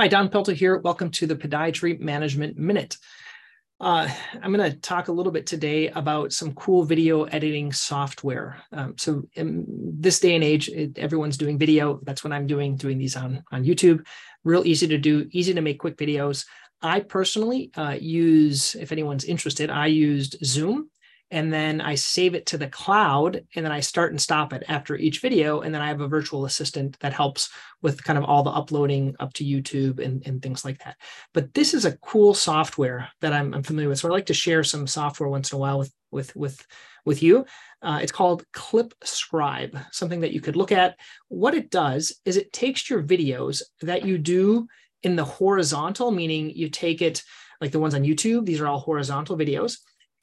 Hi, Don Pelto here. Welcome to the Podiatry Management Minute. Uh, I'm going to talk a little bit today about some cool video editing software. Um, so in this day and age, it, everyone's doing video. That's what I'm doing, doing these on, on YouTube. Real easy to do, easy to make quick videos. I personally uh, use, if anyone's interested, I used Zoom and then I save it to the cloud and then I start and stop it after each video. And then I have a virtual assistant that helps with kind of all the uploading up to YouTube and, and things like that. But this is a cool software that I'm, I'm familiar with. So I like to share some software once in a while with, with, with, with you. Uh, it's called Clip Scribe, something that you could look at. What it does is it takes your videos that you do in the horizontal, meaning you take it like the ones on YouTube, these are all horizontal videos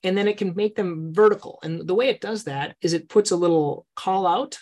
and then it can make them vertical. And the way it does that is it puts a little call out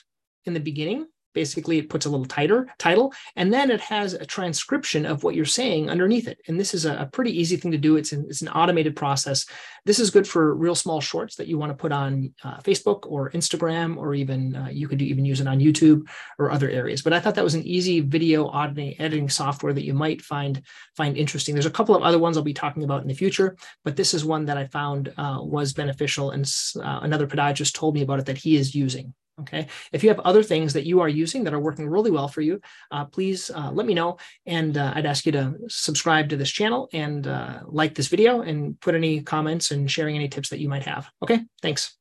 in the beginning basically it puts a little tighter title and then it has a transcription of what you're saying underneath it. And this is a, a pretty easy thing to do. It's an, it's an automated process. This is good for real small shorts that you want to put on uh, facebook or instagram or even uh, you could even use it on youtube or other areas. But i thought that was an easy video auditing, editing software that you might find find interesting. There's a couple of other ones i'll be talking about in the future but this is one that i found uh, was beneficial. And uh, another podiatrist told me about it that he is using Okay. If you have other things that you are using that are working really well for you, uh, please uh, let me know. And uh, I'd ask you to subscribe to this channel and uh, like this video and put any comments and sharing any tips that you might have. Okay. Thanks.